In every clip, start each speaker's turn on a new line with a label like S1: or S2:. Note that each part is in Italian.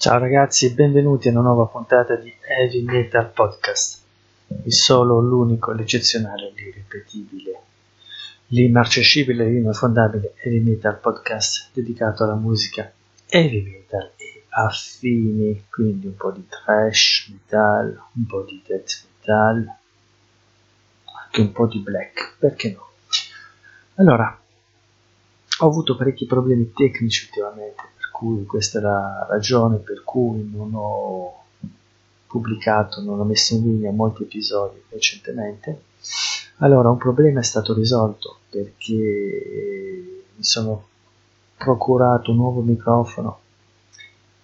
S1: Ciao ragazzi, benvenuti a una nuova puntata di Heavy Metal Podcast, il solo, l'unico, l'eccezionale, l'irripetibile, l'immarcescibile, l'inaffondabile Heavy Metal Podcast dedicato alla musica heavy metal e affini, quindi un po' di trash metal, un po' di death metal, anche un po' di black, perché no? Allora, ho avuto parecchi problemi tecnici ultimamente cui questa è la ragione per cui non ho pubblicato, non ho messo in linea molti episodi recentemente. Allora, un problema è stato risolto perché mi sono procurato un nuovo microfono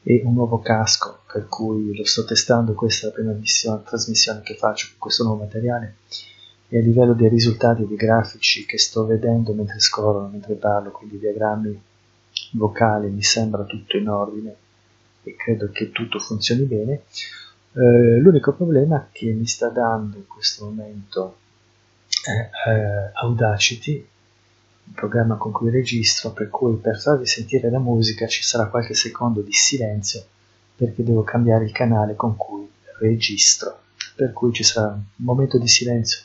S1: e un nuovo casco, per cui lo sto testando, questa è la prima missione, trasmissione che faccio con questo nuovo materiale e a livello dei risultati dei grafici che sto vedendo mentre scorrono, mentre parlo, quindi diagrammi vocale mi sembra tutto in ordine e credo che tutto funzioni bene. Eh, l'unico problema che mi sta dando in questo momento è eh, Audacity, il programma con cui registro, per cui per farvi sentire la musica ci sarà qualche secondo di silenzio perché devo cambiare il canale con cui registro, per cui ci sarà un momento di silenzio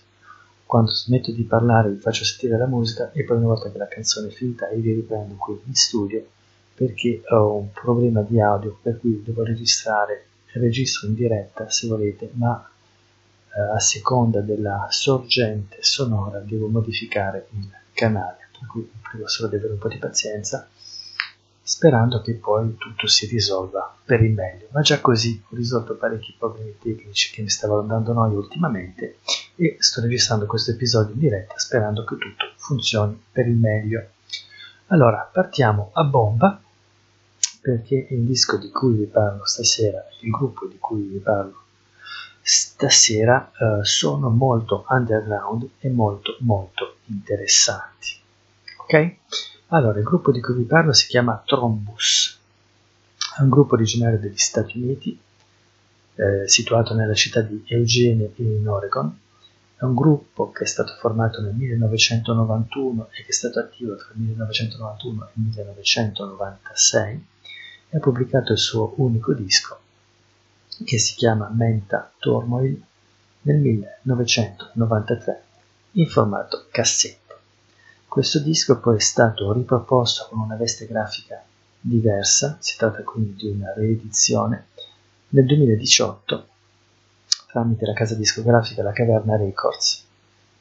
S1: quando smetto di parlare vi faccio sentire la musica e poi una volta che la canzone è finita io vi riprendo qui in studio perché ho un problema di audio per cui devo registrare registro in diretta se volete ma eh, a seconda della sorgente sonora devo modificare il canale per cui prego solo di avere un po' di pazienza sperando che poi tutto si risolva per il meglio. Ma già così ho risolto parecchi problemi tecnici che mi stavano dando noia ultimamente e sto registrando questo episodio in diretta sperando che tutto funzioni per il meglio. Allora, partiamo a bomba perché il disco di cui vi parlo stasera, il gruppo di cui vi parlo stasera eh, sono molto underground e molto molto interessanti. Ok? Allora, il gruppo di cui vi parlo si chiama Trombus, è un gruppo originario degli Stati Uniti, eh, situato nella città di Eugene in Oregon. È un gruppo che è stato formato nel 1991 e che è stato attivo tra il 1991 e il 1996 e ha pubblicato il suo unico disco che si chiama Menta Turmoil nel 1993 in formato cassetta. Questo disco poi è stato riproposto con una veste grafica diversa, si tratta quindi di una reedizione, nel 2018 tramite la casa discografica La Caverna Records.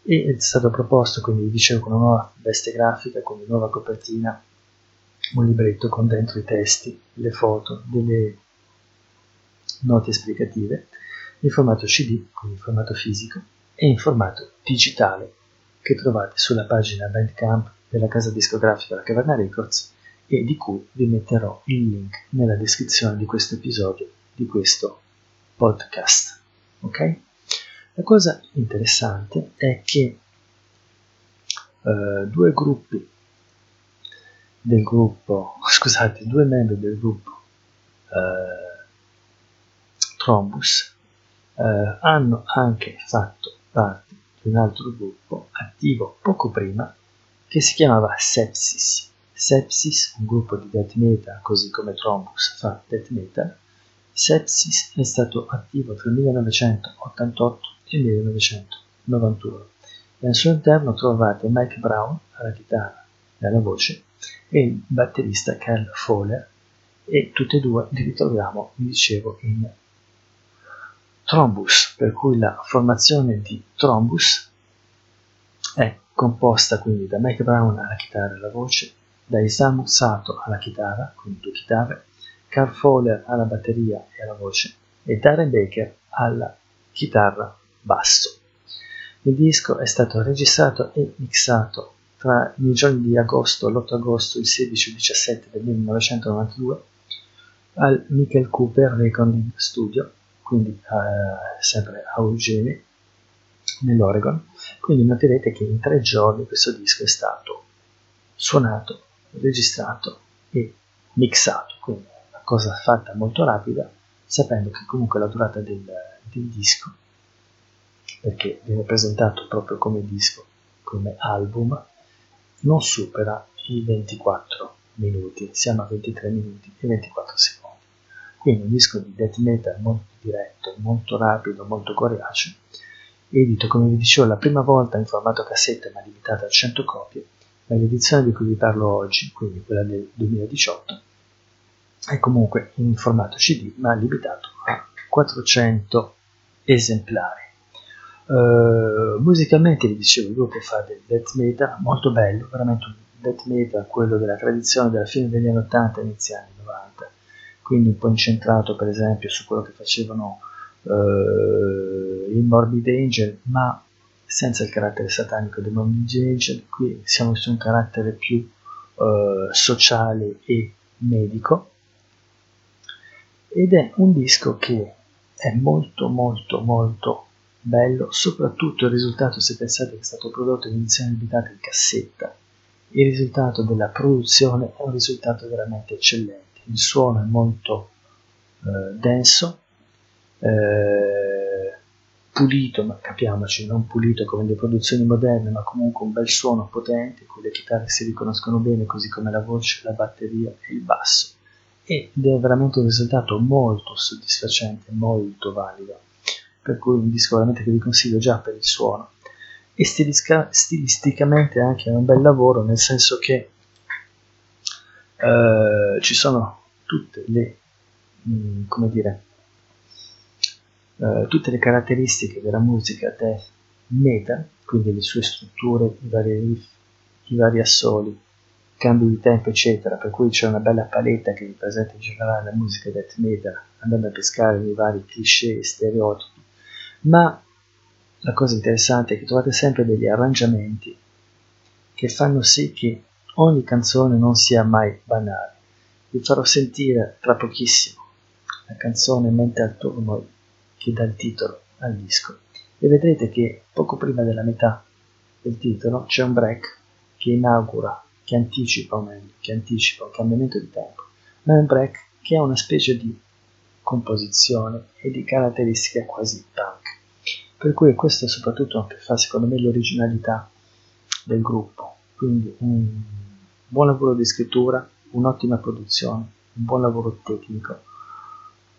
S1: E è stato proposto quindi vi dicevo con una nuova veste grafica, con una nuova copertina, un libretto con dentro i testi, le foto, delle note esplicative in formato CD, quindi in formato fisico, e in formato digitale che trovate sulla pagina Bandcamp della casa discografica La Caverna Records e di cui vi metterò il link nella descrizione di questo episodio di questo podcast. Ok? La cosa interessante è che uh, due gruppi del gruppo, scusate, due membri del gruppo uh, Trombus uh, hanno anche fatto parte di un altro gruppo attivo poco prima che si chiamava Sepsis. Sepsis, un gruppo di death metal, così come Trombus fa death metal, Sepsis è stato attivo tra il 1988 e il 1991 e al suo interno trovate Mike Brown alla chitarra e alla voce e il batterista Cal Fowler e tutti e due li ritroviamo, vi dicevo, in Trombus, per cui la formazione di Trombus è composta quindi da Mike Brown alla chitarra e alla voce, da Isamu Sato alla chitarra, quindi due chitarre, Carl Fowler alla batteria e alla voce e Darren Baker alla chitarra basso. Il disco è stato registrato e mixato tra i giorni di agosto, l'8 agosto, il 16 e il 17 del 1992 al Michael Cooper Recording Studio quindi eh, sempre a Eugene, nell'Oregon. Quindi noterete che in tre giorni questo disco è stato suonato, registrato e mixato, quindi una cosa fatta molto rapida, sapendo che comunque la durata del, del disco, perché viene presentato proprio come disco, come album, non supera i 24 minuti, siamo a 23 minuti e 24 secondi quindi un disco di death metal molto diretto, molto rapido, molto coriaceo, edito come vi dicevo la prima volta in formato cassetta ma limitato a 100 copie, ma l'edizione di cui vi parlo oggi, quindi quella del 2018, è comunque in formato CD ma limitato a 400 esemplari. Uh, musicamente vi dicevo il gruppo fa del death metal molto bello, veramente un death metal, quello della tradizione della fine degli anni 80 e inizi anni 90, quindi un po' incentrato per esempio su quello che facevano uh, i Morbid Angel, ma senza il carattere satanico dei Morbid Angel, qui siamo su un carattere più uh, sociale e medico, ed è un disco che è molto molto molto bello, soprattutto il risultato se pensate che è stato prodotto in edizione limitata in cassetta. Il risultato della produzione è un risultato veramente eccellente. Il suono è molto eh, denso, eh, pulito, ma capiamoci, non pulito come le produzioni moderne, ma comunque un bel suono potente, con le chitarre si riconoscono bene, così come la voce, la batteria e il basso. Ed è veramente un risultato molto soddisfacente, molto valido per cui un disco veramente che vi consiglio già per il suono. E stilistica, stilisticamente anche è un bel lavoro, nel senso che eh, ci sono tutte le, mh, mm, come dire, eh, tutte le caratteristiche della musica death metal, quindi le sue strutture, i vari riff, i vari assoli, cambi di tempo, eccetera, per cui c'è una bella paletta che vi presenta in generale la musica death metal, andando a pescare i vari cliché e stereotipi. Ma la cosa interessante è che trovate sempre degli arrangiamenti che fanno sì che ogni canzone non sia mai banale. Vi farò sentire tra pochissimo la canzone Mente al turno che dà il titolo al disco e vedrete che poco prima della metà del titolo c'è un break che inaugura, che anticipa o meglio, che anticipa un cambiamento di tempo, ma è un break che ha una specie di composizione e di caratteristiche quasi punk. Per cui questo è soprattutto che fa secondo me l'originalità del gruppo. Quindi un buon lavoro di scrittura, un'ottima produzione, un buon lavoro tecnico,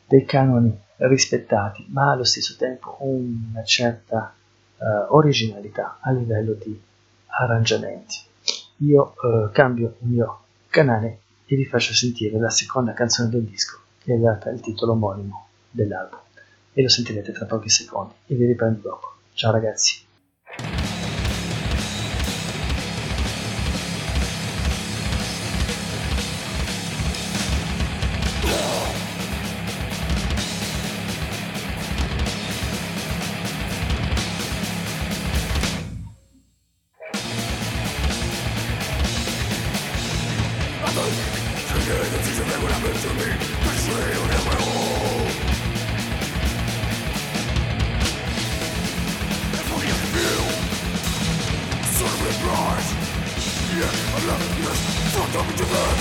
S1: dei canoni rispettati, ma allo stesso tempo una certa uh, originalità a livello di arrangiamenti. Io uh, cambio il mio canale e vi faccio sentire la seconda canzone del disco che è data il titolo omonimo dell'album e lo sentirete tra pochi secondi e vi riprendo dopo. Ciao ragazzi!
S2: Yes, fuck up divert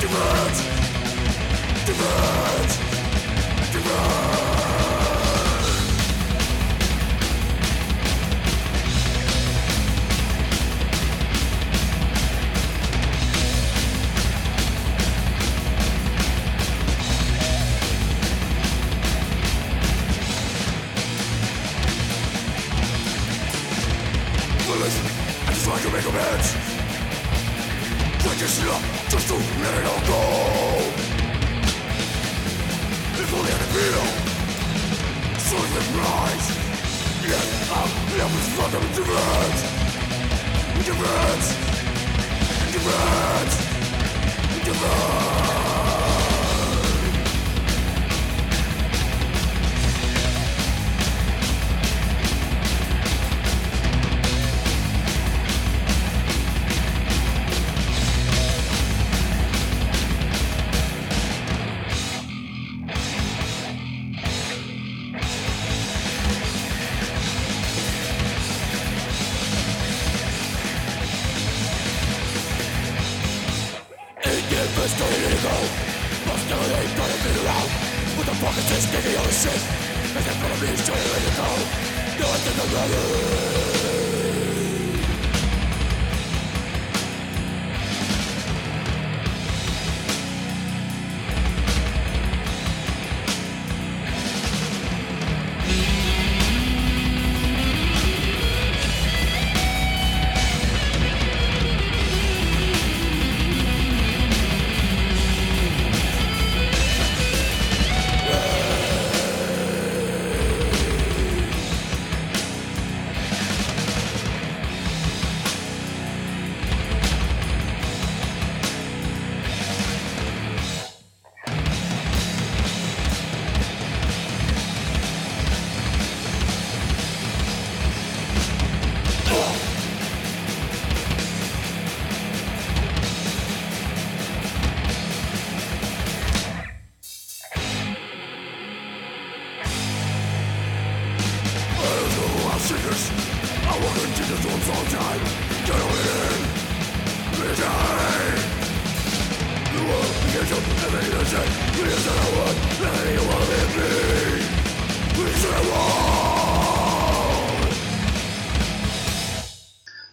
S2: Divert Divert Divert I just like to make a match. Just a just to let it all go. If only I could feel, so rise. Yet I'm left with fucking indifference. Indifference. Indifference. Indifference. fucking just give me all this shit. And the probably is too late to go. No, I think I'm.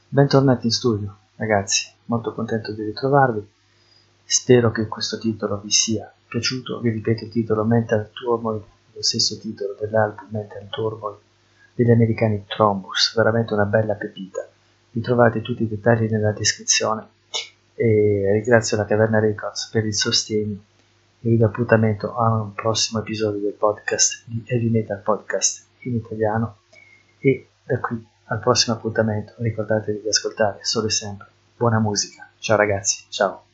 S1: Bentornati in studio, ragazzi, molto contento di ritrovarvi. Spero che questo titolo vi sia piaciuto. Vi ripeto il titolo Mental Turmoil, lo stesso titolo dell'album Mental Turmoil degli americani Trombus, veramente una bella pepita. Vi trovate tutti i dettagli nella descrizione e ringrazio la Caverna Records per il sostegno vi do appuntamento a un prossimo episodio del podcast di Heavy Metal Podcast in italiano e da qui al prossimo appuntamento ricordatevi di ascoltare solo e sempre buona musica. Ciao ragazzi, ciao.